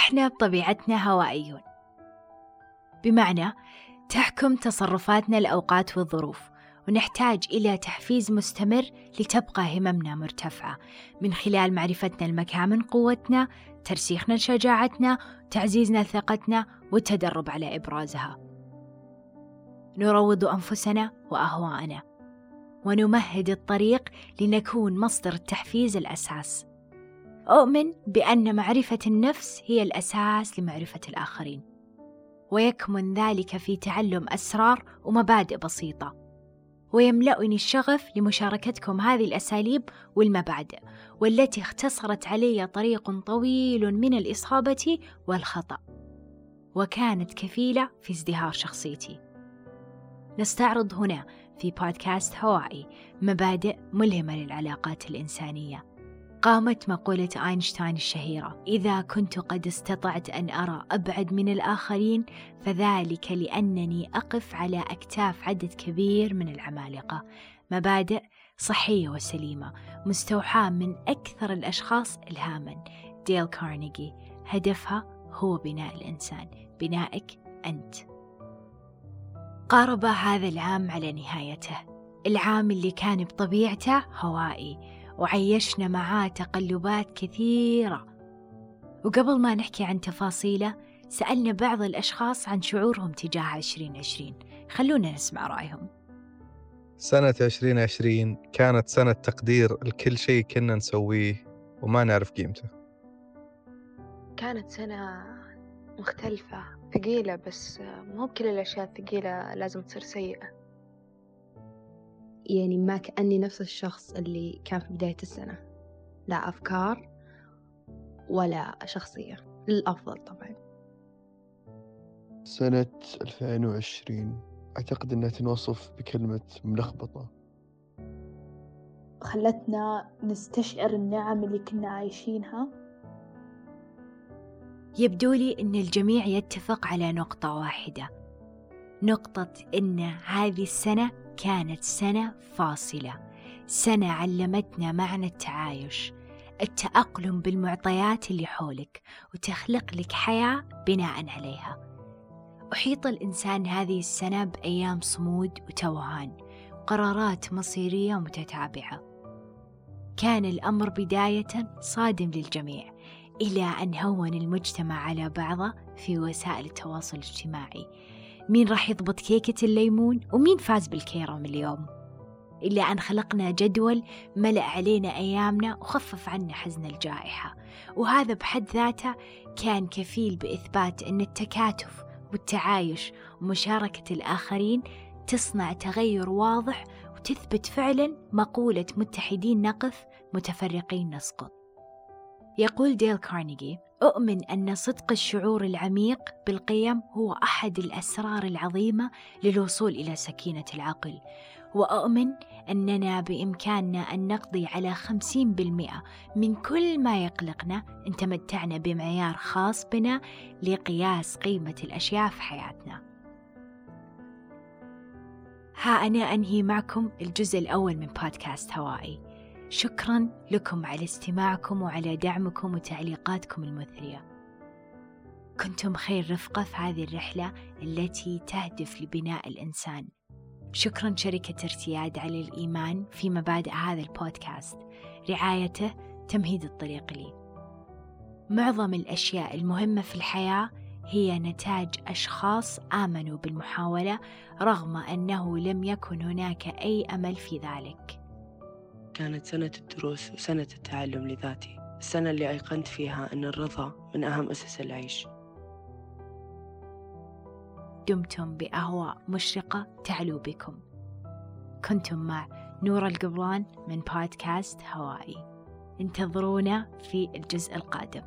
أحنا بطبيعتنا هوائيون. بمعنى تحكم تصرفاتنا الأوقات والظروف ونحتاج إلى تحفيز مستمر لتبقى هممنا مرتفعة. من خلال معرفتنا المكامن قوتنا ترسيخنا لشجاعتنا تعزيزنا لثقتنا والتدرب على إبرازها. نروض أنفسنا وأهواءنا ونمهد الطريق لنكون مصدر التحفيز الأساس. أؤمن بأن معرفة النفس هي الأساس لمعرفة الآخرين ويكمن ذلك في تعلم أسرار ومبادئ بسيطة ويملأني الشغف لمشاركتكم هذه الأساليب والمبادئ والتي اختصرت علي طريق طويل من الإصابة والخطأ وكانت كفيلة في ازدهار شخصيتي. نستعرض هنا في بودكاست هوائي مبادئ ملهمة للعلاقات الإنسانية. قامت مقولة أينشتاين الشهيرة إذا كنت قد استطعت أن أرى أبعد من الآخرين فذلك لأنني أقف على أكتاف عدد كبير من العمالقة. مبادئ صحية وسليمة مستوحاة من أكثر الأشخاص إلهاما. ديل كارنيجي هدفها هو بناء الإنسان بنائك أنت. قارب هذا العام على نهايته. العام اللي كان بطبيعته هوائي. وعيشنا معاه تقلبات كثيرة. وقبل ما نحكي عن تفاصيله سألنا بعض الأشخاص عن شعورهم تجاه 2020 خلونا نسمع رأيهم. سنة 2020 كانت سنة تقدير لكل شيء كنا نسويه وما نعرف قيمته. كانت سنة مختلفة ثقيلة بس مو بكل الأشياء الثقيلة لازم تصير سيئة. يعني ما كأني نفس الشخص اللي كان في بداية السنة. لا أفكار ولا شخصية. للأفضل طبعا. سنة 2020 أعتقد أنها تنوصف بكلمة ملخبطة. خلتنا نستشعر النعم اللي كنا عايشينها. يبدو لي أن الجميع يتفق على نقطة واحدة. نقطة أن هذه السنة كانت سنة فاصلة. سنة علمتنا معنى التعايش. التأقلم بالمعطيات اللي حولك وتخلق لك حياة بناء عليها. أحيط الإنسان هذه السنة بأيام صمود وتوهان قرارات مصيرية متتابعة. كان الأمر بداية صادم للجميع إلى أن هون المجتمع على بعضه في وسائل التواصل الاجتماعي. مين راح يضبط كيكة الليمون ومين فاز بالكيرم اليوم؟ إلا أن خلقنا جدول ملأ علينا أيامنا وخفف عنا حزن الجائحة. وهذا بحد ذاته كان كفيل بإثبات أن التكاتف والتعايش ومشاركة الآخرين تصنع تغير واضح وتثبت فعلا مقولة متحدين نقف متفرقين نسقط. يقول ديل كارنيجي أؤمن أن صدق الشعور العميق بالقيم هو أحد الأسرار العظيمة للوصول إلى سكينة العقل. وأؤمن أننا بإمكاننا أن نقضي على خمسين بالمئة من كل ما يقلقنا إن تمتعنا بمعيار خاص بنا لقياس قيمة الأشياء في حياتنا. ها أنا أنهي معكم الجزء الأول من بودكاست هوائي. شكرا لكم على استماعكم وعلى دعمكم وتعليقاتكم المثرية. كنتم خير رفقة في هذه الرحلة التي تهدف لبناء الإنسان. شكرا شركة ارتياد على الإيمان في مبادئ هذا البودكاست. رعايته تمهيد الطريق لي. معظم الأشياء المهمة في الحياة هي نتاج أشخاص آمنوا بالمحاولة رغم أنه لم يكن هناك أي أمل في ذلك. كانت سنة الدروس وسنة التعلم لذاتي السنة اللي أيقنت فيها أن الرضا من أهم أسس العيش. دمتم بأهواء مشرقة تعلو بكم. كنتم مع نور القبران من بودكاست هوائي. انتظرونا في الجزء القادم.